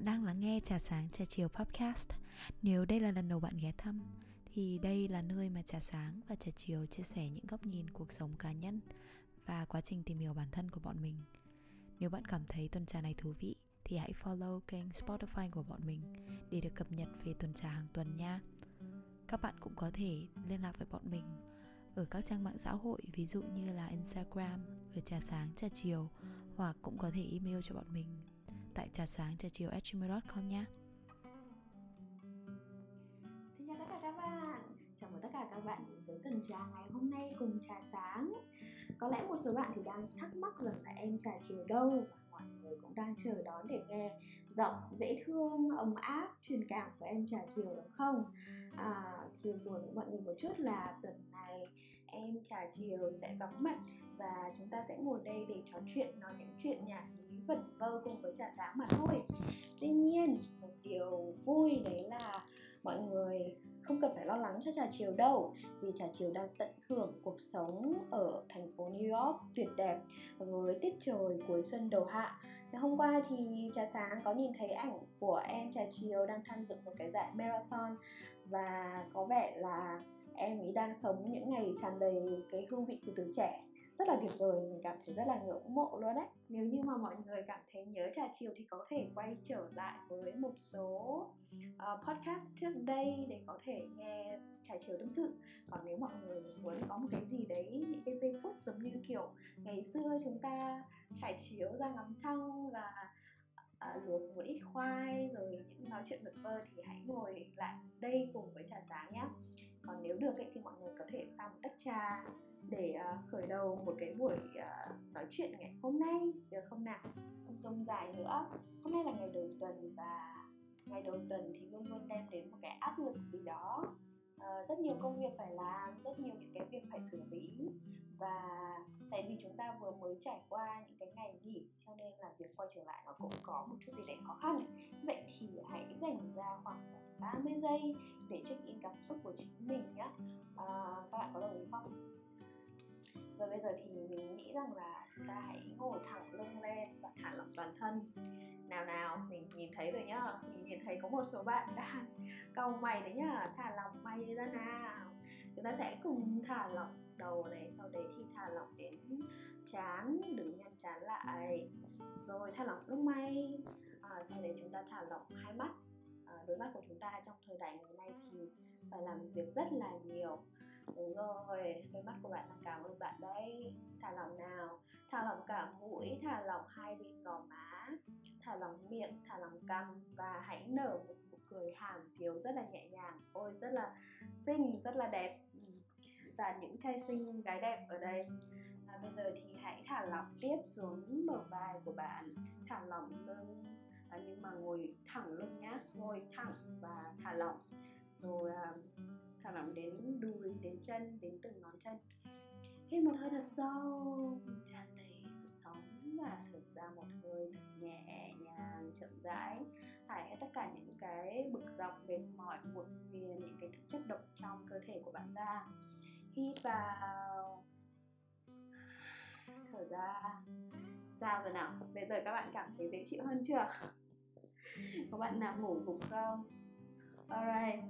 Bạn đang lắng nghe Trà Sáng, Trà Chiều Podcast. Nếu đây là lần đầu bạn ghé thăm, Thì đây là nơi mà Trà Sáng và Trà Chiều chia sẻ những góc nhìn cuộc sống cá nhân Và quá trình tìm hiểu bản thân của bọn mình. Nếu bạn cảm thấy tuần trà này thú vị, Thì hãy follow kênh Spotify của bọn mình. Để được cập nhật về tuần trà hàng tuần nha. Các bạn cũng có thể liên lạc với bọn mình ở các trang mạng xã hội, ví dụ như là Instagram ở trà sáng trà chiều, hoặc cũng có thể email cho bọn mình tại trà sáng trà chiều gmail.com nhé Xin chào tất cả các bạn. Chào mừng tất cả các bạn đến với tuần trà ngày hôm nay cùng trà sáng. Có lẽ một số bạn thì đang thắc mắc rằng là em trà chiều đâu? Và mọi người cũng đang chờ đón để nghe giọng dễ thương, ấm áp, truyền cảm của em trà chiều đúng không? À, thì buồn mọi người một chút là tuần này em trà chiều sẽ vắng mặt và chúng ta sẽ ngồi đây để trò chuyện nói những chuyện nhảm nhí vẩn vơ cùng với trà sáng mà thôi tuy nhiên một điều vui đấy là mọi người không cần phải lo lắng cho trà chiều đâu, vì trà chiều đang tận hưởng cuộc sống ở thành phố New York tuyệt đẹp với tiết trời cuối xuân đầu hạ. Ngày hôm qua thì trà sáng có nhìn thấy ảnh của em trà chiều đang tham dự một cái giải marathon và có vẻ là em ấy đang sống những ngày tràn đầy cái hương vị của tuổi trẻ rất là tuyệt vời mình cảm thấy rất là ngưỡng mộ luôn đấy. Nếu như mà mọi người cảm thấy nhớ trà chiều thì có thể quay trở lại với một số uh, podcast trước đây để có thể nghe trà chiều tâm sự. Còn nếu mọi người muốn có một cái gì đấy những cái giây phút giống như kiểu ngày xưa chúng ta trải chiếu ra ngắm trăng và à, luộc một ít khoai rồi những nói chuyện vật vơ thì hãy ngồi lại đây cùng với trà sáng nhé còn nếu được ấy, thì mọi người có thể pha một tách trà để uh, khởi đầu một cái buổi uh, nói chuyện ngày hôm nay được không nào? Không rông dài nữa. Hôm nay là ngày đầu tuần và ngày đầu tuần thì luôn luôn đem đến một cái áp lực gì đó. Uh, rất nhiều công việc phải làm rất nhiều những cái việc phải xử lý và tại vì chúng ta vừa mới trải qua những cái ngày nghỉ cho nên là việc quay trở lại nó cũng có một chút gì đấy khó khăn. Vậy thì hãy dành ra khoảng 30 giây để check in cảm xúc của chính mình nhé à, các bạn có đồng ý không? Rồi bây giờ thì mình nghĩ rằng là chúng ta hãy ngồi thẳng lưng lên và thả lỏng toàn thân. Nào nào mình nhìn thấy rồi nhá. Mình nhìn thấy có một số bạn đang cau mày đấy nhá. Thả lỏng mày ra nào. Chúng ta sẽ cùng thả lỏng đầu này sau đấy thì thả lỏng đến chán đừng nhăn chán lại. Rồi thả lỏng lông mày à, sau đấy chúng ta thả lỏng hai mắt. À, đôi mắt của chúng ta trong thời đại ngày nay thì phải làm việc rất là nhiều. Đúng rồi đôi mắt của bạn đang cảm ơn bạn đấy. Thả lỏng nào? Thả lỏng cả mũi thả lỏng hai bên gò má thả lỏng miệng thả lỏng cằm và hãy nở một nụ cười hàm thiếu rất là nhẹ nhàng. Ôi rất là xinh rất là đẹp và những trai xinh gái đẹp ở đây. À, bây giờ thì hãy thả lỏng tiếp xuống bờ vai của bạn. Thả lỏng lưng à, nhưng mà ngồi thẳng lưng nhá. Ngồi thẳng và thả lỏng. Rồi à, thả lỏng đến đùi đến chân đến từng ngón chân. Hít một hơi thật sâu. Tràn đầy sự sống và thở ra một hơi thật nhẹ nhàng chậm rãi. Thải hết tất cả những cái bực dọc mệt mỏi muộn phiền những cái chất độc trong cơ thể của bạn ra hít vào. Thở ra. Sao rồi nào? Bây giờ các bạn cảm thấy dễ chịu hơn chưa? Các bạn nào ngủ gục không? Alright.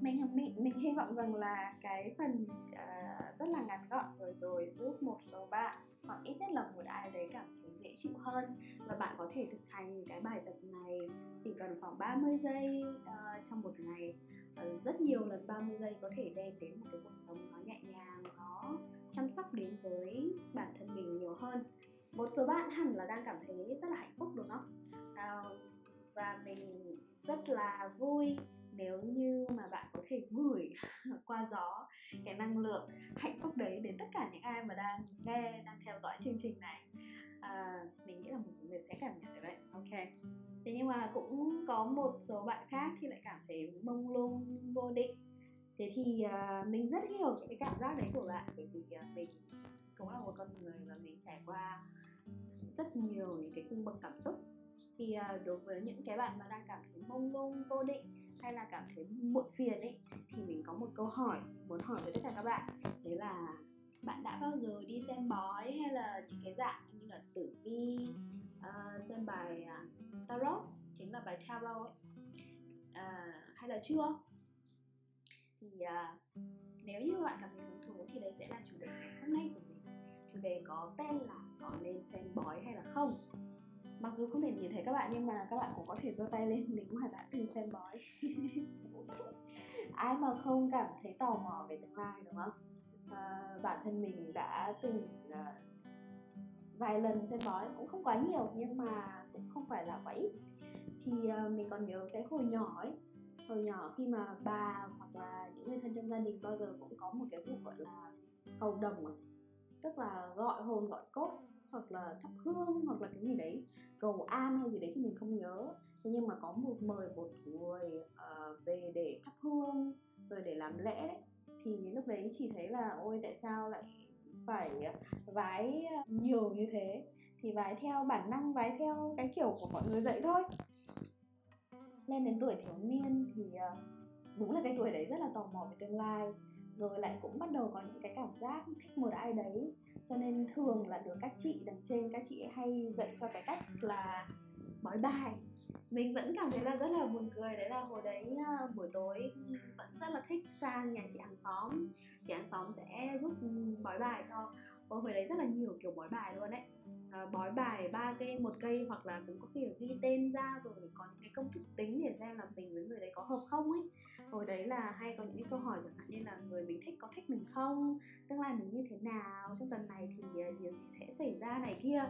Mình mình mình hy vọng rằng là cái phần uh, rất là ngắn gọn rồi rồi giúp một số bạn hoặc ít nhất là một ai đấy cảm thấy dễ chịu hơn và bạn có thể thực hành cái bài tập này chỉ cần khoảng 30 giây uh, trong một ngày. Ờ, rất nhiều lần 30 giây có thể đem đến một cái cuộc sống nó nhẹ nhàng nó chăm sóc đến với bản thân mình nhiều hơn. Một số bạn hẳn là đang cảm thấy rất là hạnh phúc đúng không? À, và mình rất là vui nếu như mà bạn có thể gửi qua gió cái năng lượng hạnh phúc đấy đến tất cả những ai mà đang nghe đang theo dõi chương trình này. À, mình nghĩ là một người sẽ cảm nhận được đấy. Ok thế nhưng mà cũng có một số bạn khác thì lại cảm thấy mông lung vô định. Thế thì uh, mình rất hiểu những cái cảm giác đấy của bạn bởi vì uh, mình cũng là một con người và mình trải qua rất nhiều những cái cung bậc cảm xúc. Thì uh, đối với những cái bạn mà đang cảm thấy mông lung vô định hay là cảm thấy muộn phiền ấy thì mình có một câu hỏi muốn hỏi với tất cả các bạn. Đấy là bạn đã bao giờ đi xem bói hay là những cái dạng như là tử vi uh, xem bài uh, tarot chính là bài tarot ấy. Uh, hay là chưa? Thì uh, nếu như bạn cảm thấy hứng thú thì đấy sẽ là chủ đề ngày hôm nay của mình. Chủ đề có tên là có nên xem bói hay là không? Mặc dù không thể nhìn thấy các bạn nhưng mà các bạn cũng có thể giơ tay lên nếu mà đã từng xem bói. Ai mà không cảm thấy tò mò về tương lai đúng không? À, bản thân mình đã từng uh, vài lần xem bói cũng không quá nhiều nhưng mà cũng không phải là quá ít. Thì uh, mình còn nhớ cái hồi nhỏ ấy hồi nhỏ khi mà bà hoặc là những người thân trong gia đình bao giờ cũng có một cái vụ gọi là cầu đồng tức là gọi hồn gọi cốt hoặc là thắp hương hoặc là cái gì đấy cầu an hay gì đấy thì mình không nhớ. Thế nhưng mà có một mời một người uh, về để thắp hương rồi để làm lễ đấy. Thì lúc đấy chỉ thấy là ôi tại sao lại phải ờ, vái ờ, nhiều như thế thì vái theo bản năng, vái theo cái kiểu của mọi người dạy thôi. Lên đến tuổi thiếu niên thì ờ, đúng là cái tuổi đấy rất là tò mò về tương lai, rồi lại cũng bắt đầu có những cái cảm giác thích một ai đấy. Cho nên thường là được các chị đằng trên, các chị hay dạy cho cái cách là bói bài. Mình vẫn cảm thấy là rất là buồn cười. Đấy là hồi đấy uh, buổi tối ừ, vẫn rất là thích sang nhà chị hàng xóm. Chị hàng xóm sẽ giúp ừ, bói bài cho Ôi hồi đấy rất là nhiều kiểu bói bài luôn đấy à, bói bài ba cây một cây hoặc là cũng có khi là ghi tên ra rồi có những cái công thức tính để xem là mình với người đấy có hợp không ấy. Hồi đấy là hay có những cái câu hỏi chẳng hạn như là người mình thích có thích mình không? Tương lai mình như thế nào? Trong tuần này thì à, điều gì sẽ xảy ra này kia?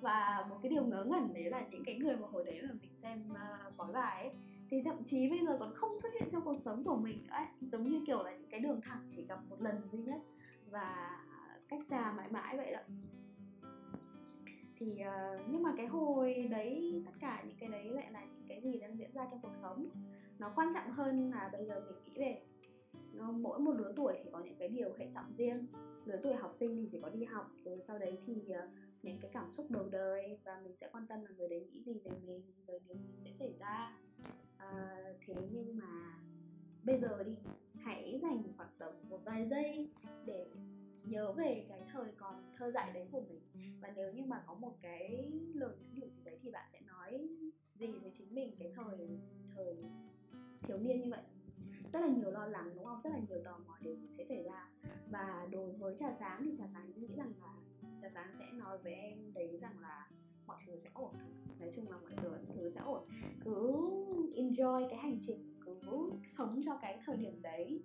Và một cái điều ngớ ngẩn đấy là những cái người mà hồi đấy mà mình xem uh, bói bài ấy thì thậm chí bây giờ còn không xuất hiện trong cuộc sống của mình ấy. giống như kiểu là những cái đường thẳng chỉ gặp một lần duy nhất. Và cách xa mãi mãi vậy đó thì uh, nhưng mà cái hồi đấy tất cả những cái đấy lại là những cái gì đang diễn ra trong cuộc sống. Nó quan trọng hơn là bây giờ mình nghĩ về nó mỗi một lứa tuổi thì có những cái điều hệ trọng riêng. Lứa tuổi học sinh thì chỉ có đi học rồi sau đấy thì uh, những cái cảm xúc đầu đời và mình sẽ quan tâm là người đấy nghĩ gì về mình rồi điều gì sẽ xảy ra. À, thế nhưng mà bây giờ đi hãy dành khoảng tầm một vài giây để nhớ về cái thời còn thơ dại đấy của mình. Và nếu như mà có một cái lời nhắn nhủ gì đấy thì bạn sẽ nói gì với chính mình cái thời thời thiếu niên như vậy? Rất là nhiều lo lắng đúng không? Rất là nhiều tò mò điều gì sẽ xảy ra. Và đối với trà sáng thì trà sáng nghĩ rằng là trà sáng sẽ nói với em đấy rằng là mọi thứ sẽ ổn. Nói chung là mọi thứ, thứ sẽ ổn. Cứ enjoy cái hành trình cứ sống cho cái thời điểm đấy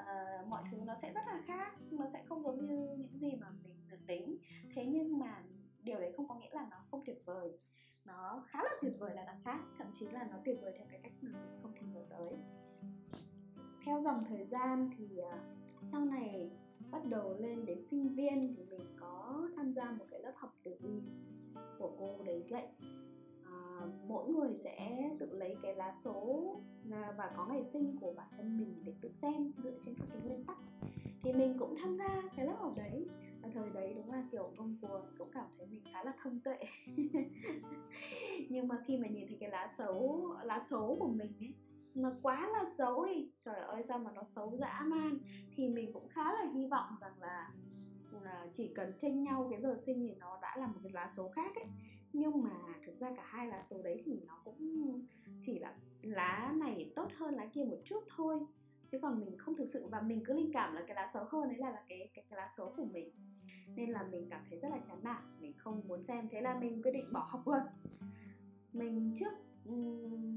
uh, mọi thứ nó sẽ rất là khác nó sẽ không giống như những gì mà mình dự tính. Thế nhưng mà điều đấy không có nghĩa là nó không tuyệt vời. Nó khá là tuyệt vời là đằng khác thậm chí là nó tuyệt vời theo cái cách mà mình không thể ngờ tới. Theo dòng thời gian thì uh, sau này bắt đầu lên đến sinh viên thì mình có tham gia một cái lớp học tử vi của cô đấy dạy À, mỗi người sẽ tự lấy cái lá số và có ngày sinh của bản thân mình để tự xem dựa trên các cái nguyên tắc. Thì mình cũng tham gia cái lớp học đấy. Và thời đấy đúng là kiểu ngông cuồng, cũng cảm thấy mình khá là thông tuệ. Nhưng mà khi mà nhìn thấy cái lá số lá số của mình ấy nó quá là xấu đi, trời ơi, sao mà nó xấu dã man. Thì mình cũng khá là hy vọng rằng là là chỉ cần tranh nhau cái giờ sinh thì nó đã là một cái lá số khác ấy nhưng mà thực ra cả hai lá số đấy thì nó cũng chỉ là lá này tốt hơn lá kia một chút thôi. Chứ còn mình không thực sự và mình cứ linh cảm là cái lá xấu hơn đấy là, là cái, cái cái lá số của mình. Nên là mình cảm thấy rất là chán nản mình không muốn xem. Thế là mình quyết định bỏ học luôn. Mình trước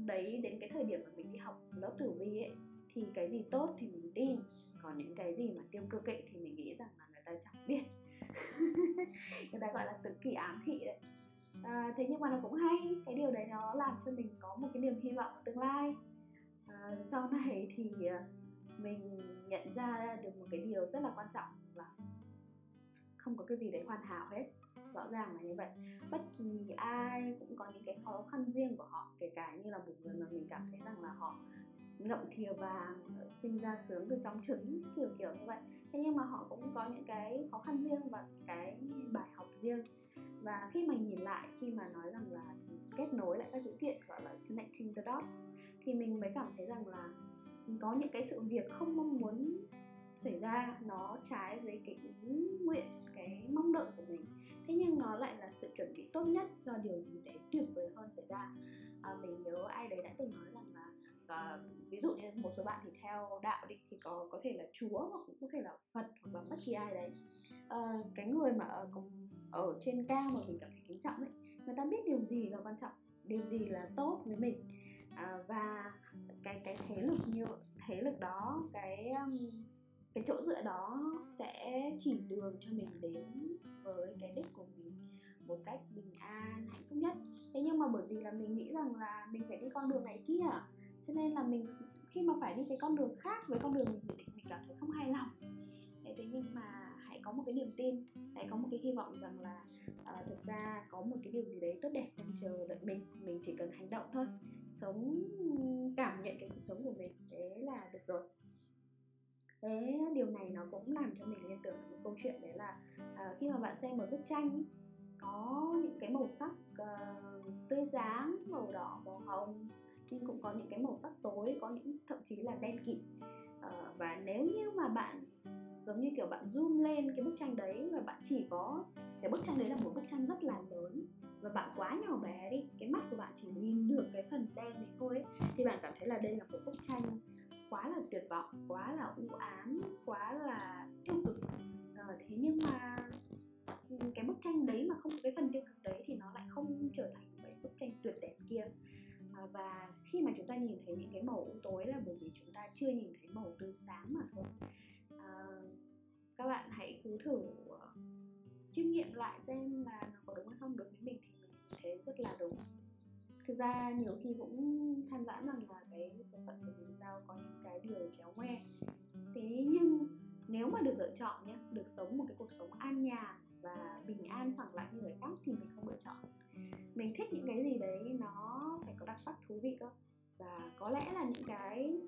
đấy đến cái thời điểm mà mình đi học lớp tử vi ấy thì cái gì tốt thì mình tin còn những cái gì mà tiêu cực ấy thì mình nghĩ rằng là người ta chẳng biết. Người ta gọi là tự kỷ ám thị đấy. Ừ. à, thế nhưng mà nó cũng hay. Cái điều đấy nó làm cho mình có một cái niềm hy vọng tương lai. À, sau này thì ờ, mình nhận ra được một cái điều rất là quan trọng là không có cái gì đấy hoàn hảo hết. Rõ ràng là như vậy. Bất kỳ ai cũng có những cái khó khăn riêng của họ kể cả như là một người mà mình cảm thấy rằng là họ ngậm thìa vàng ờ, sinh ra sướng từ trong trứng kiểu kiểu như vậy. Thế nhưng mà họ cũng có những cái khó khăn riêng và cái bài học riêng và khi mà nhìn lại khi mà nói rằng là kết nối lại các dữ kiện gọi là connecting the dots thì mình mới cảm thấy rằng là có những cái sự việc không mong muốn xảy ra nó trái với cái ý nguyện cái mong đợi của mình. Thế nhưng nó lại là sự chuẩn bị tốt nhất cho điều gì đấy tuyệt vời hơn xảy ra. À, mình nhớ ai đấy đã từng nói rằng là à, ví dụ như một số bạn thì theo đạo đi thì có có thể là chúa hoặc cũng có thể là phật hoặc là bất kỳ ai đấy. Ờ, cái người mà ở, ở trên cao mà mình cảm thấy kính trọng ấy người ta biết điều gì là quan trọng điều gì là tốt với mình. À, và cái cái thế lực như thế lực đó cái um, cái chỗ dựa đó sẽ chỉ đường cho mình đến với cái đích của mình một cách bình an hạnh phúc nhất. Thế nhưng mà bởi vì là mình nghĩ rằng là mình phải đi con đường này kia cho nên là mình khi mà phải đi cái con đường khác với con đường mình dự định mình cảm thấy không hài lòng. Thế nhưng mà có một cái niềm tin hãy có một cái hy vọng rằng là uh, thực ra có một cái điều gì đấy tốt đẹp đang chờ đợi mình. Mình chỉ cần hành động thôi. Sống cảm nhận cái cuộc sống của mình thế là được rồi. Thế điều này nó cũng làm cho mình liên tưởng đến một câu chuyện đấy là uh, khi mà bạn xem một bức tranh có những cái màu sắc uh, tươi sáng màu đỏ màu hồng nhưng cũng có những cái màu sắc tối có những thậm chí là đen kịt. Uh, và nếu như mà bạn giống như kiểu bạn zoom lên cái bức tranh đấy và bạn chỉ có cái bức tranh đấy là một bức tranh rất là lớn và bạn quá nhỏ bé đi cái mắt của bạn chỉ nhìn được cái phần đen này thôi ấy, thì bạn cảm thấy là đây là một bức tranh quá là tuyệt vọng quá là u ám quá là tiêu cực. À, thế nhưng mà ừ, cái bức tranh đấy mà không có cái phần tiêu cực đấy thì nó lại không trở thành cái bức tranh tuyệt đẹp kia. À, và khi mà chúng ta nhìn thấy những cái màu u tối là bởi vì chúng ta chưa nhìn thấy màu tươi thử ờ, chiêm nghiệm lại xem là nó có đúng hay không. Đối với mình thì mình thấy rất là đúng. Thực ra nhiều khi cũng than vãn rằng là cái số phận của mình giao có những cái điều chéo ngoe. Thế nhưng nếu mà được lựa chọn nhé được sống một cái cuộc sống an nhàn và bình an phẳng lặng như người khác thì mình không lựa chọn. Mình thích những cái gì đấy nó phải có đặc sắc thú vị cơ. Và có lẽ là những cái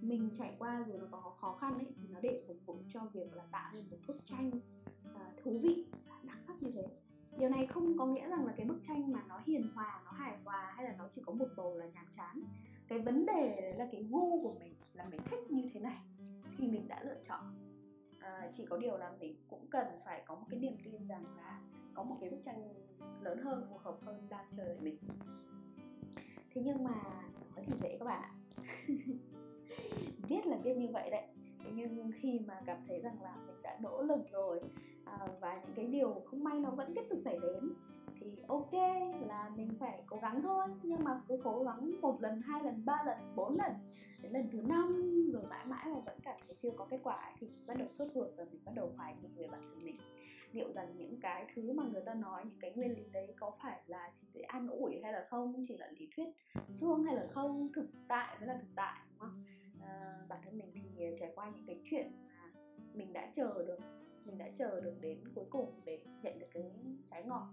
mình trải qua dù nó có khó khăn ấy thì nó để phục vụ cho việc là tạo nên một bức tranh uh, thú vị đặc sắc như thế. Điều này không có nghĩa rằng là cái bức tranh mà nó hiền hòa nó hài hòa hay là nó chỉ có một bầu là nhàm chán. Cái vấn đề là cái gu của mình là mình thích như thế này thì mình đã lựa chọn. À, chỉ có điều là mình cũng cần phải có một cái niềm tin rằng là có một cái bức tranh lớn hơn phù hợp hơn đang chờ đợi mình. Thế nhưng mà nói thì dễ các bạn ạ. biết là biết như vậy đấy. Nhưng khi mà cảm thấy rằng là mình đã nỗ lực rồi à, và những cái điều không may nó vẫn tiếp tục xảy đến thì ok là mình phải cố gắng thôi. Nhưng mà cứ cố gắng một lần hai lần ba lần bốn lần đến lần thứ năm rồi mãi mãi mà vẫn cảm thấy chưa có kết quả thì mình bắt đầu sốt ruột và mình bắt đầu hoài nghi về bản thân mình. Liệu rằng những cái thứ mà người ta nói những cái nguyên lý đấy có phải là chỉ để an ủi hay là không chỉ là lý thuyết suông hay là không thực tại mới là thực tại đúng không? Ờ, bản thân mình thì ờ, trải qua những cái chuyện mà mình đã chờ được mình đã chờ được đến cuối cùng để nhận được cái trái ngọt.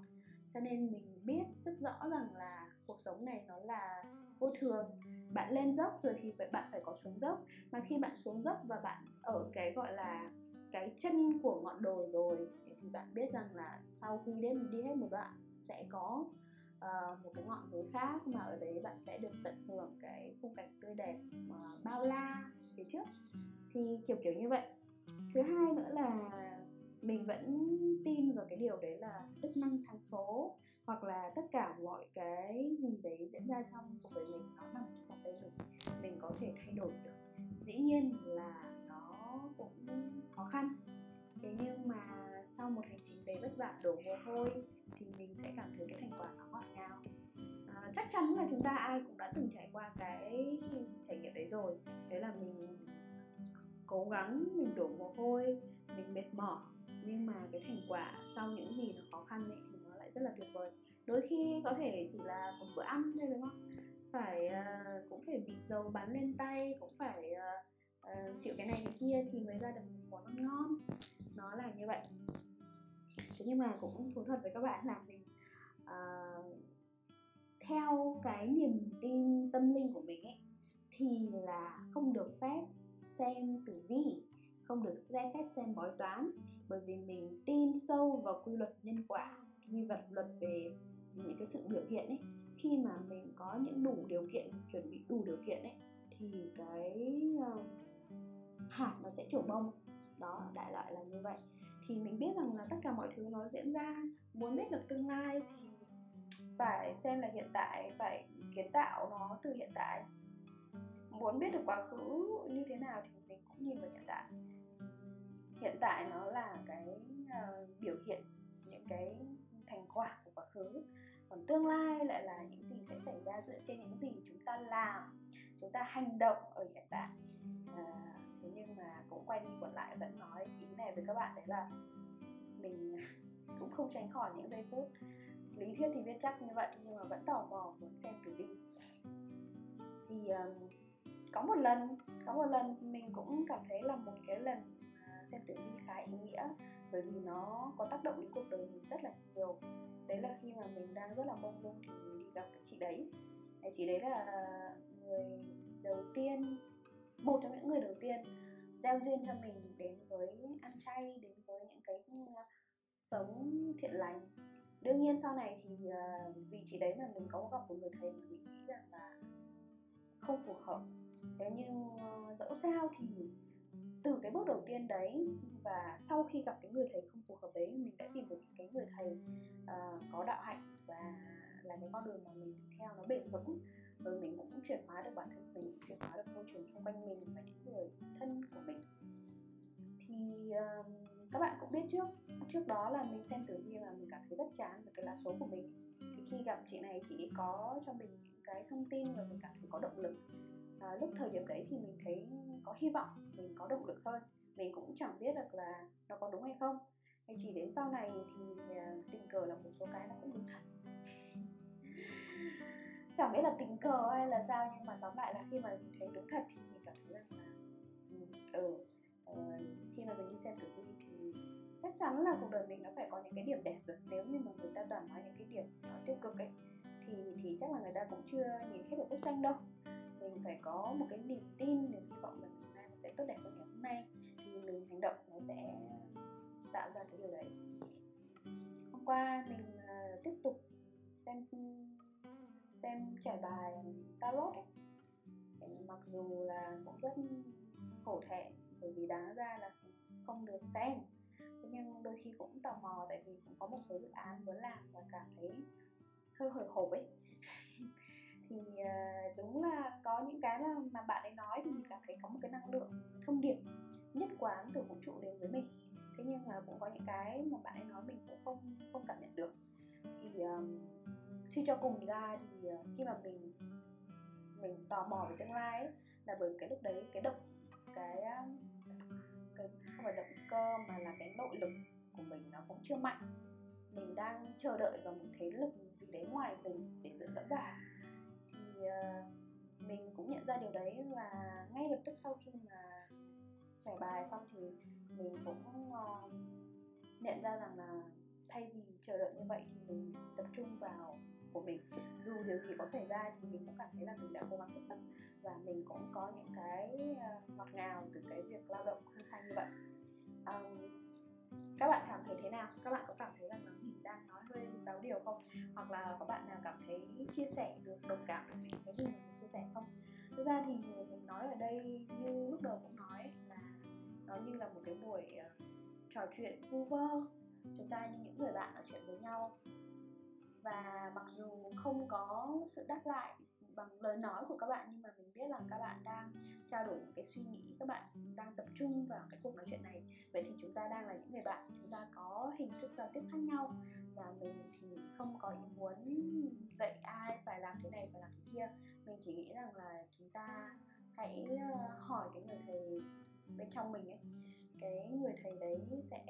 Cho nên mình biết rất rõ rằng là cuộc sống này nó là vô thường. Bạn lên dốc rồi thì bạn phải có xuống dốc. Mà khi bạn xuống dốc và bạn ở cái gọi là cái chân của ngọn đồi rồi thì bạn biết rằng là sau khi đến đi hết một đoạn sẽ có uh, một cái ngọn núi khác mà ở đấy bạn sẽ được tận hưởng cái khung cảnh tươi đẹp la phía trước. Thì kiểu kiểu như vậy. Thứ hai nữa là mình vẫn tin vào cái điều đấy là chức năng thắng số, hoặc là tất cả mọi cái gì đấy diễn ra trong cuộc đời mình nó nằm trong bàn tay mình mình có thể thay đổi được. Dĩ nhiên là nó cũng khó khăn. Thế nhưng mà sau một hành trình đầy vất vả, đổ mồ hôi, thì mình sẽ cảm thấy cái thành quả nó ngọt ngào chắc chắn là chúng ta ai cũng đã từng trải qua cái trải nghiệm đấy rồi. Đấy là mình cố gắng mình đổ mồ hôi mình mệt mỏi nhưng mà cái thành quả sau những gì nó khó khăn ấy thì nó lại rất là tuyệt vời. Đôi khi có thể chỉ là một bữa ăn thôi đúng không? Phải uh, cũng phải bị dầu bắn lên tay cũng phải uh, uh, chịu cái này cái kia thì mới ra được một món ăn ngon. Nó là như vậy. Thế nhưng mà cũng thú thật với các bạn là mình uh, theo cái niềm tin tâm linh của mình ấy thì là không được phép xem tử vi không được phép xem bói toán bởi vì mình tin sâu vào quy luật nhân quả quy vật luật về những cái sự biểu hiện ấy. Khi mà mình có những đủ điều kiện chuẩn bị đủ điều kiện ấy thì cái uh, hạt nó sẽ trổ bông. Đó đại loại là như vậy. Thì mình biết rằng là tất cả mọi thứ nó diễn ra muốn biết được tương lai thì phải xem là hiện tại phải kiến tạo nó từ hiện tại. Muốn biết được quá khứ như thế nào thì mình cũng nhìn vào hiện tại. Hiện tại nó là cái uh, biểu hiện những cái thành quả của quá khứ. Còn tương lai lại là những gì sẽ xảy ra dựa trên những gì chúng ta làm chúng ta hành động ở hiện tại. À, thế nhưng mà cũng quay đi quẩn lại vẫn nói ý này với các bạn đấy là mình cũng không tránh khỏi những giây phút lý thuyết thì biết chắc như vậy nhưng mà vẫn tò mò muốn xem thử đi. Thì um, có một lần có một lần mình cũng cảm thấy là một cái lần xem tử vi khá ý nghĩa bởi vì nó có tác động đến cuộc đời mình rất là nhiều. Đấy là khi mà mình đang rất là mông lung thì mình đi gặp cái chị đấy. Cái chị đấy là người đầu tiên một trong những người đầu tiên gieo duyên cho mình đến với ăn chay đến với những cái sống thiện lành đương nhiên sau này thì uh, vì chị đấy mà mình có gặp một người thầy mà mình nghĩ rằng là không phù hợp. Thế nhưng uh, dẫu sao thì từ cái bước đầu tiên đấy và sau khi gặp cái người thầy không phù hợp đấy mình đã tìm được cái người thầy uh, có đạo hạnh và là cái con đường mà mình theo nó bền vững. Rồi mình cũng chuyển hóa được bản thân mình chuyển hóa được môi trường xung quanh mình và những người thân của mình. Thì uh, các bạn cũng biết trước trước đó là mình xem tử vi và mình cảm thấy rất chán về cái lá số của mình. Thì khi gặp chị này chị có cho mình những cái thông tin và mình cảm thấy có động lực. À, lúc thời điểm đấy thì mình thấy có hy vọng mình có động lực hơn. Mình cũng chẳng biết được là nó có đúng hay không. Hay chỉ đến sau này thì à, tình cờ là một số cái nó cũng đúng thật. Chẳng biết là tình cờ hay là sao nhưng mà tóm lại là khi mà mình thấy đúng thật thì chắc chắn là cuộc đời mình nó phải có những cái điểm đẹp rồi. Nếu như mà người ta toàn nói những cái điểm nó tiêu cực ấy thì thì chắc là người ta cũng chưa nhìn hết được bức tranh đâu. Mình phải có một cái niềm tin niềm hy vọng rằng ngày mai mình sẽ tốt đẹp hơn ngày hôm nay. Thì mình hành động nó sẽ tạo ra cái điều đấy. Hôm qua mình uh, tiếp tục xem xem trải bài tarot ấy. Mặc dù là cũng rất khổ thẹn bởi vì đáng ra là không được xem nhưng đôi khi cũng tò mò tại vì cũng có một số dự án muốn làm và cảm thấy hơi hồi hộp ấy. Thì uh, đúng là có những cái mà, mà bạn ấy nói thì mình cảm thấy có một cái năng lượng thông điệp nhất quán từ vũ trụ đến với mình. Thế nhưng mà cũng có những cái mà bạn ấy nói mình cũng không không cảm nhận được. Thì um, suy cho cùng ra thì uh, khi mà mình mình tò mò về tương lai ấy, là bởi cái lúc đấy cái động cái cái không phải động cơ mà là cái nội lực của mình nó cũng chưa mạnh. Mình đang chờ đợi vào một thế lực gì đấy ngoài mình để dựa dẫn vào thì uh, mình cũng nhận ra điều đấy và ngay lập tức sau khi mà trải bài xong thì mình cũng uh, nhận ra rằng là thay vì chờ đợi như vậy thì mình tập trung vào của mình. Dù điều gì có xảy ra thì mình cũng cảm thấy là mình đã cố gắng hết sức và mình cũng có những cái ờ, ngọt ngào từ cái việc lao động hăng say như vậy. Um, các bạn cảm thấy thế nào? Các bạn có cảm thấy rằng là mình đang nói hơi giáo điều không? Hoặc là có bạn nào cảm thấy chia sẻ được đồng cảm với cái gì mình chia sẻ không? Thực ra thì mình nói ở đây như lúc đầu cũng nói là nó như là một cái buổi uh, trò chuyện vu vơ chúng ta như những người bạn nói chuyện với nhau. Và mặc dù không có sự đáp lại bằng lời nói của các bạn, nhưng mà mình biết là các bạn đang trao đổi những cái suy nghĩ, các bạn đang tập trung vào cái cuộc nói chuyện này. Vậy thì chúng ta đang là những người bạn, chúng ta có hình thức giao tiếp khác nhau. Và mình thì không có ý muốn dạy ai phải làm thế này, phải làm thế kia. Mình chỉ nghĩ rằng là chúng ta hãy ờ, hỏi cái người thầy bên trong mình ấy. Cái người thầy đấy sẽ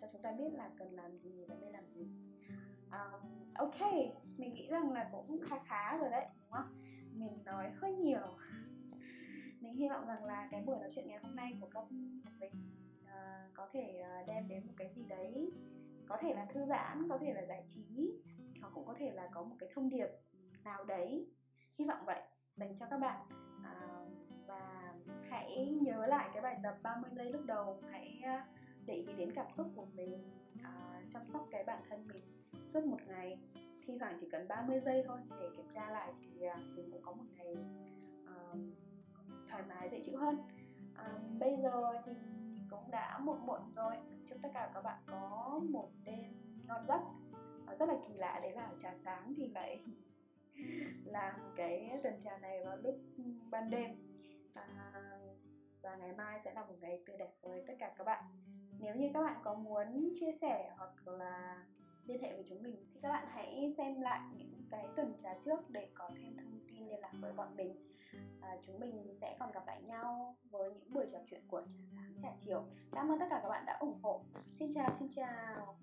cho chúng ta biết là cần làm gì và nên làm gì um, ok mình nghĩ rằng là cũng khá khá rồi đấy đúng không? Mình nói hơi nhiều. Mình hy vọng rằng là cái buổi nói chuyện ngày hôm nay của các mình uh, có thể uh, đem đến một cái gì đấy có thể là thư giãn có thể là giải trí hoặc cũng có thể là có một cái thông điệp nào đấy. Hy vọng vậy. Dành cho các bạn. Uh, và hãy nhớ lại cái bài tập 30 giây lúc đầu. Hãy để ý đến cảm xúc của mình uh, chăm sóc cái bản thân mình suốt một ngày thi thoảng chỉ cần 30 giây thôi để kiểm tra lại thì à, mình cũng có một ngày uh, thoải mái dễ chịu hơn. Uh, bây giờ thì cũng đã muộn muộn rồi. Chúc tất cả các bạn có một đêm ngon giấc uh, rất là kỳ lạ. Đấy là trà sáng thì lại làm cái tuần trà này vào lúc ban đêm. À, và ngày mai sẽ là một ngày tươi đẹp với tất cả các bạn. Nếu như các bạn có muốn chia sẻ hoặc là liên hệ với chúng mình. Thì các bạn hãy xem lại những cái tuần trà trước để có thêm thông tin liên lạc với bọn mình. À, chúng mình sẽ còn gặp lại nhau với những buổi trò chuyện của trà sáng trà chiều. Cảm ơn tất cả các bạn đã ủng hộ. Xin chào xin chào.